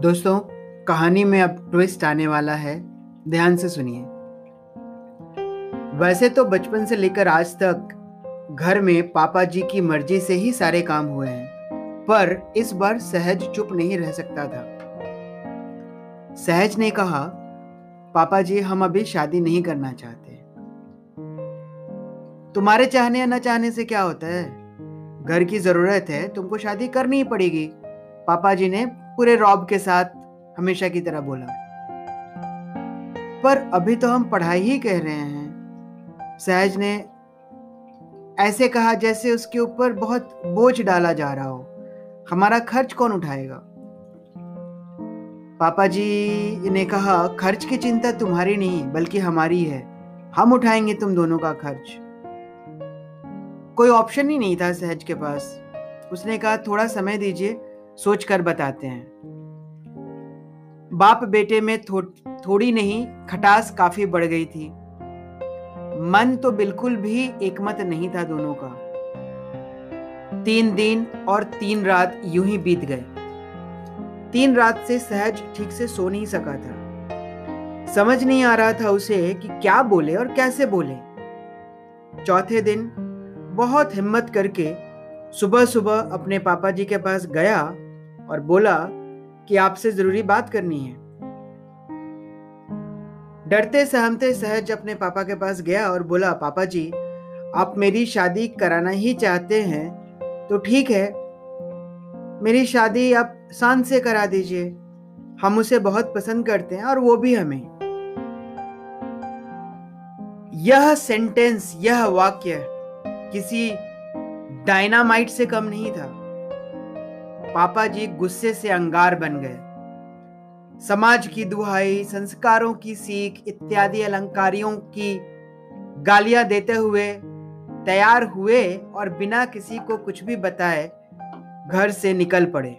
दोस्तों, कहानी में अब ट्विस्ट आने वाला है। ध्यान से सुनिए। वैसे तो बचपन से लेकर आज तक घर में पापा जी की मर्ज़ी से ही सारे काम हुए हैं, पर इस बार सहज चुप नहीं रह सकता था। सहज ने कहा, पापा जी, हम अभी शादी नहीं करना चाहते। तुम्हारे चाहने या न चाहने से क्या होता है? घर की ज़रूरत है, तुमको शादी करनी ही पड़ेगी। पापा जी ने पूरे रॉब के साथ हमेशा की तरह बोला। पर अभी तो हम पढ़ाई ही कह रहे हैं। सहज ने ऐसे कहा जैसे उसके ऊपर बहुत बोझ डाला जा रहा हो। हमारा खर्च कौन उठाएगा? पापा जी ने कहा, खर्च की चिंता तुम्हारी नहीं, बल्कि हमारी है। हम उठाएँगे तुम दोनों का खर्च। कोई ऑप्शन ही नहीं था सहज के पास। उसने कहा, थोड़ा समय दीजिए सोच कर बताते हैं। बाप बेटे में थो, थोड़ी नहीं खटास काफ़ी बढ़ गई थी। मन तो बिल्कुल भी एकमत नहीं था दोनों का। तीन दिन और तीन रात यूँ ही बीत गए। तीन रात से सहज ठीक से सो नहीं सका था। समझ नहीं आ रहा था उसे कि क्या बोले और कैसे बोले। चौथे दिन बहुत हिम्मत करके सुबह सुबह अपने पापा जी के पास गया और बोला कि आपसे ज़रूरी बात करनी है। डरते, सहमते, सहज अपने पापा के पास गया और बोला, पापा जी, आप मेरी शादी कराना ही चाहते हैं तो ठीक है। मेरी शादी आप शान से करा दीजिए। हम उसे बहुत पसंद करते हैं और वो भी हमें। यह सेंटेंस यह वाक्य किसी डायनामाइट से कम नहीं था। पापा जी गुस्से से अंगार बन गए। समाज की दुहाई, संस्कारों की सीख, इत्यादि अलंकारियों की गालियाँ देते हुए तैयार हुए और बिना किसी को कुछ भी बताए घर से निकल पड़े।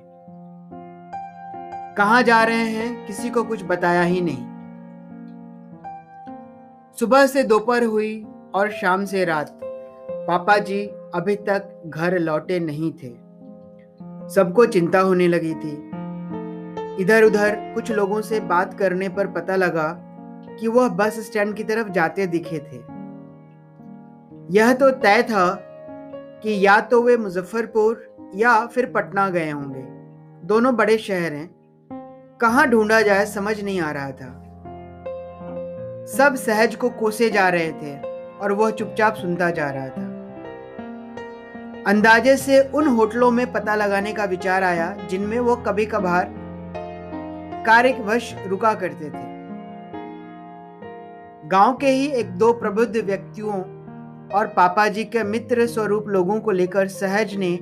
कहा जा रहे हैं? किसी को कुछ बताया ही नहीं। सुबह से दोपहर हुई और शाम से रात। पापा जी अभी तक घर लौटे नहीं थे। सबको चिंता होने लगी थी। इधर उधर कुछ लोगों से बात करने पर पता लगा कि वह बस स्टैंड की तरफ़ जाते दिखे थे। यह तो तय था कि या तो वे मुजफ्फरपुर या फिर पटना गए होंगे। दोनों बड़े शहर हैं। कहाँ ढूंढा जाए समझ नहीं आ रहा था। सब सहज को कोसे जा रहे थे और वह चुपचाप सुनता जा रहा था। अंदाजे से उन होटलों में पता लगाने का विचार आया जिनमें वो कभी कभार कार्यवश रुका करते थे। गाँव के ही एक दो प्रबुद्ध व्यक्तियों और पापा जी के मित्र स्वरूप लोगों को लेकर सहज ने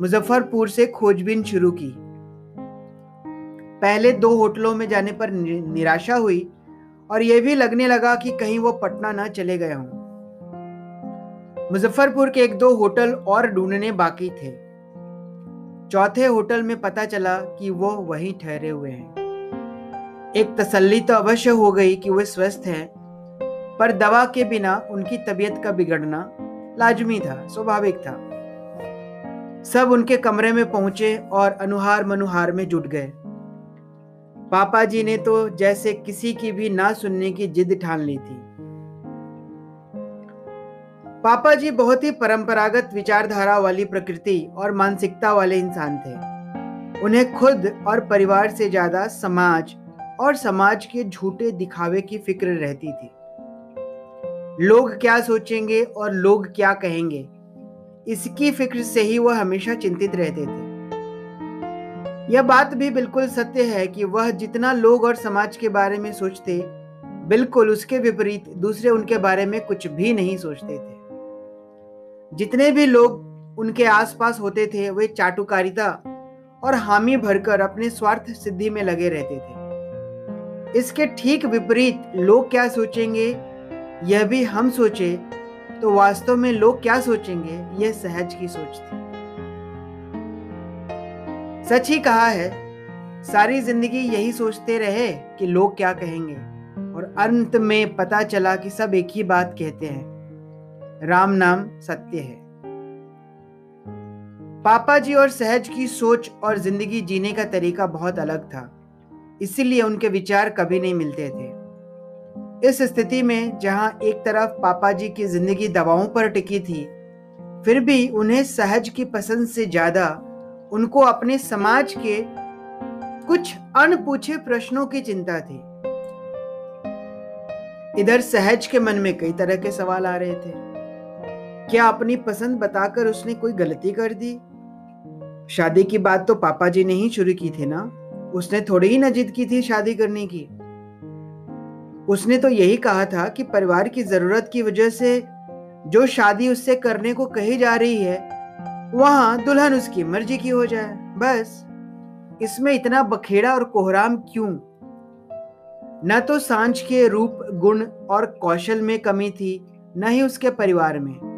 मुजफ्फरपुर से खोजबीन शुरू की। पहले दो होटलों में जाने पर निराशा हुई और यह भी लगने लगा कि कहीं वो पटना न चले गए हों। मुजफ्फरपुर के एक दो होटल और ढूँढने बाकी थे। चौथे होटल में पता चला कि वो वहीं ठहरे हुए हैं। एक तसल्ली तो अवश्य हो गई कि वे स्वस्थ हैं, पर दवा के बिना उनकी तबीयत का बिगड़ना लाजमी था, स्वाभाविक था। सब उनके कमरे में पहुँचे और अनुहार मनुहार में जुट गए। पापा जी ने तो जैसे किसी की भी ना सुनने की जिद ठान ली थी। पापा जी बहुत ही परंपरागत विचारधारा वाली प्रकृति और मानसिकता वाले इंसान थे। उन्हें खुद और परिवार से ज़्यादा समाज और समाज के झूठे दिखावे की फ़िक्र रहती थी। लोग क्या सोचेंगे और लोग क्या कहेंगे, इसकी फ़िक्र से ही वह हमेशा चिंतित रहते थे। यह बात भी बिल्कुल सत्य है कि वह जितना लोग और समाज के बारे में सोचते, बिल्कुल उसके विपरीत दूसरे उनके बारे में कुछ भी नहीं सोचते थे। जितने भी लोग उनके आसपास होते थे, वे चाटुकारिता और हामी भरकर अपने स्वार्थ सिद्धि में लगे रहते थे। इसके ठीक विपरीत लोग क्या सोचेंगे? यह भी हम सोचे तो वास्तव में लोग क्या सोचेंगे? यह सहज की सोच थी। सच ही कहा है, सारी ज़िंदगी यही सोचते रहे कि लोग क्या कहेंगे, और अंत में पता चला कि सब एक ही बात कहते हैं। राम नाम सत्य है। पापा जी और सहज की सोच और ज़िंदगी जीने का तरीका बहुत अलग था, इसीलिए उनके विचार कभी नहीं मिलते थे। इस स्थिति में जहाँ एक तरफ़ पापा जी की ज़िंदगी दवाओं पर टिकी थी, फिर भी उन्हें सहज की पसंद से ज़्यादा उनको अपने समाज के कुछ अनपूछे प्रश्नों की चिंता थी। इधर सहज के मन में कई तरह के सवाल आ रहे थे। क्या अपनी पसंद बताकर उसने कोई गलती कर दी? शादी की बात तो पापा जी ने ही शुरू की थी ना? उसने थोड़ी ही न जिद की थी शादी करने की। उसने तो यही कहा था कि परिवार की ज़रूरत की वजह से जो शादी उससे करने को कही जा रही है, वहाँ दुल्हन उसकी मर्ज़ी की हो जाए, बस। इसमें इतना बखेड़ा और कोहराम क्यों? न तो साँझ के रूप, गुण और कौशल में कमी थी, न ही उसके परिवार में।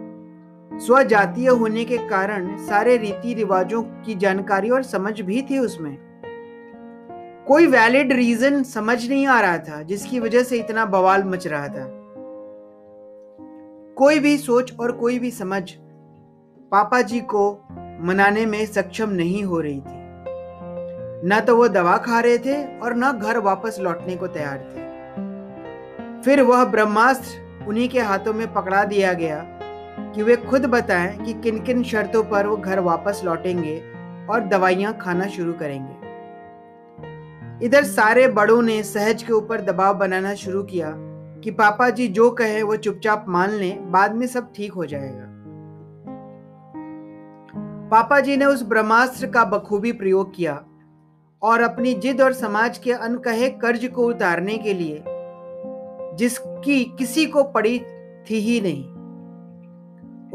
स्वजातीय होने के कारण सारे रीति रिवाजों की जानकारी और समझ भी थी उसमें। कोई वैलिड रीजन समझ नहीं आ रहा था, जिसकी वजह से इतना बवाल मच रहा था। कोई भी सोच और कोई भी समझ पापा जी को मनाने में सक्षम नहीं हो रही थी। न तो वो दवा खा रहे थे और न घर वापस लौटने को तैयार थे। फिर वह ब्रह्मास्त्र उन्हीं के हाथों में पकड़ा दिया गया कि वे खुद बताएँ कि किन किन शर्तों पर वो घर वापस लौटेंगे और दवाइयाँ खाना शुरू करेंगे। इधर सारे बड़ों ने सहज के ऊपर दबाव बनाना शुरू किया कि पापा जी जो कहे वो चुपचाप मान लें, बाद में सब ठीक हो जाएगा। पापा जी ने उस ब्रह्मास्त्र का बखूबी प्रयोग किया और अपनी जिद और समाज के अनकहे कर्ज को उतारने के लिए, जिसकी किसी को पड़ी थी ही नहीं।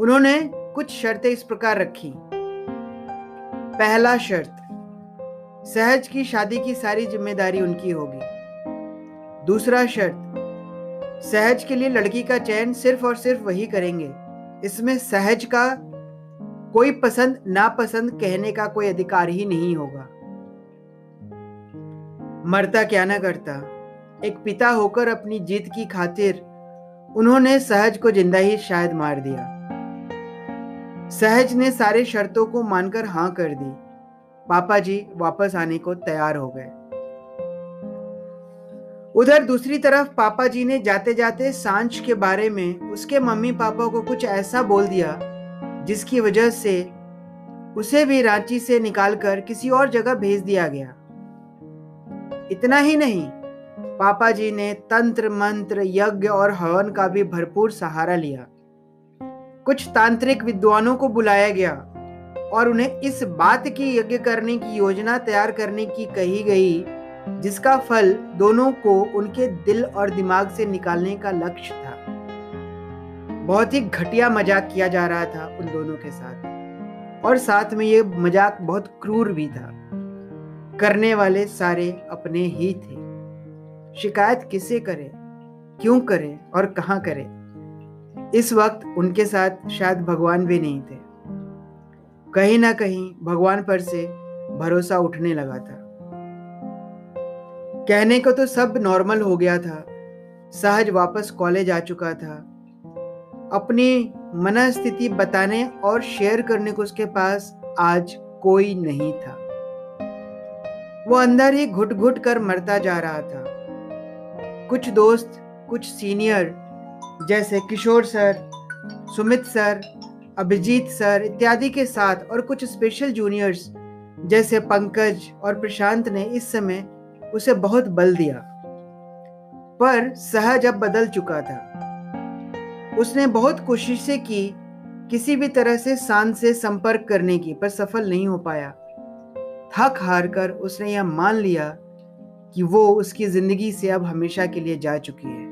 उन्होंने कुछ शर्तें इस प्रकार रखी। पहला शर्त, सहज की शादी की सारी ज़िम्मेदारी उनकी होगी। दूसरा शर्त, सहज के लिए लड़की का चयन सिर्फ़ और सिर्फ़ वही करेंगे। इसमें सहज का कोई पसंद, नापसंद कहने का कोई अधिकार ही नहीं होगा। मरता क्या ना करता, एक पिता होकर अपनी जीत की खातिर उन्होंने सहज को ज़िंदा ही शायद मार दिया। सहज ने सारे शर्तों को मानकर हाँ कर दी। पापा जी वापस आने को तैयार हो गए। उधर दूसरी तरफ़ पापा जी ने जाते जाते सांच के बारे में उसके मम्मी पापा को कुछ ऐसा बोल दिया, जिसकी वजह से उसे भी रांची से निकालकर किसी और जगह भेज दिया गया। इतना ही नहीं, पापा जी ने तंत्र मंत्र यज्ञ और हवन का भी भरपूर सहारा लिया। कुछ तांत्रिक विद्वानों को बुलाया गया और उन्हें इस बात की यज्ञ करने की योजना तैयार करने की कही गई, जिसका फल दोनों को उनके दिल और दिमाग से निकालने का लक्ष्य था। बहुत ही घटिया मज़ाक किया जा रहा था उन दोनों के साथ। और साथ में ये मज़ाक बहुत क्रूर भी था। करने वाले सारे अपने ही थे। शिकायत किसे करें, क्यों करें और कहाँ करें? इस वक्त उनके साथ शायद भगवान भी नहीं थे। कहीं ना कहीं भगवान पर से भरोसा उठने लगा था। कहने को तो सब नॉर्मल हो गया था। सहज वापस कॉलेज आ चुका था। अपनी मनस्थिति बताने और शेयर करने को उसके पास आज कोई नहीं था। वो अंदर ही घुट घुट कर मरता जा रहा था। कुछ दोस्त, कुछ सीनियर जैसे Kishore sir, Sumit sir, Abhijeet sir इत्यादि के साथ और कुछ स्पेशल जूनियर्स जैसे पंकज और प्रशांत ने इस समय उसे बहुत बल दिया। पर सहज अब बदल चुका था। उसने बहुत कोशिशें की किसी भी तरह से शान से संपर्क करने की, पर सफल नहीं हो पाया। थक हार कर उसने यह मान लिया कि वो उसकी ज़िंदगी से अब हमेशा के लिए जा चुकी है।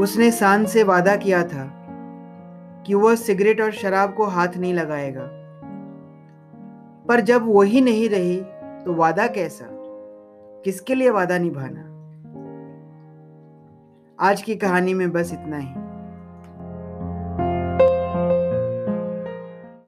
उसने शान से वादा किया था कि वह सिगरेट और शराब को हाथ नहीं लगाएगा। पर जब वही नहीं रही तो वादा कैसा? किसके लिए वादा निभाना? आज की कहानी में बस इतना ही।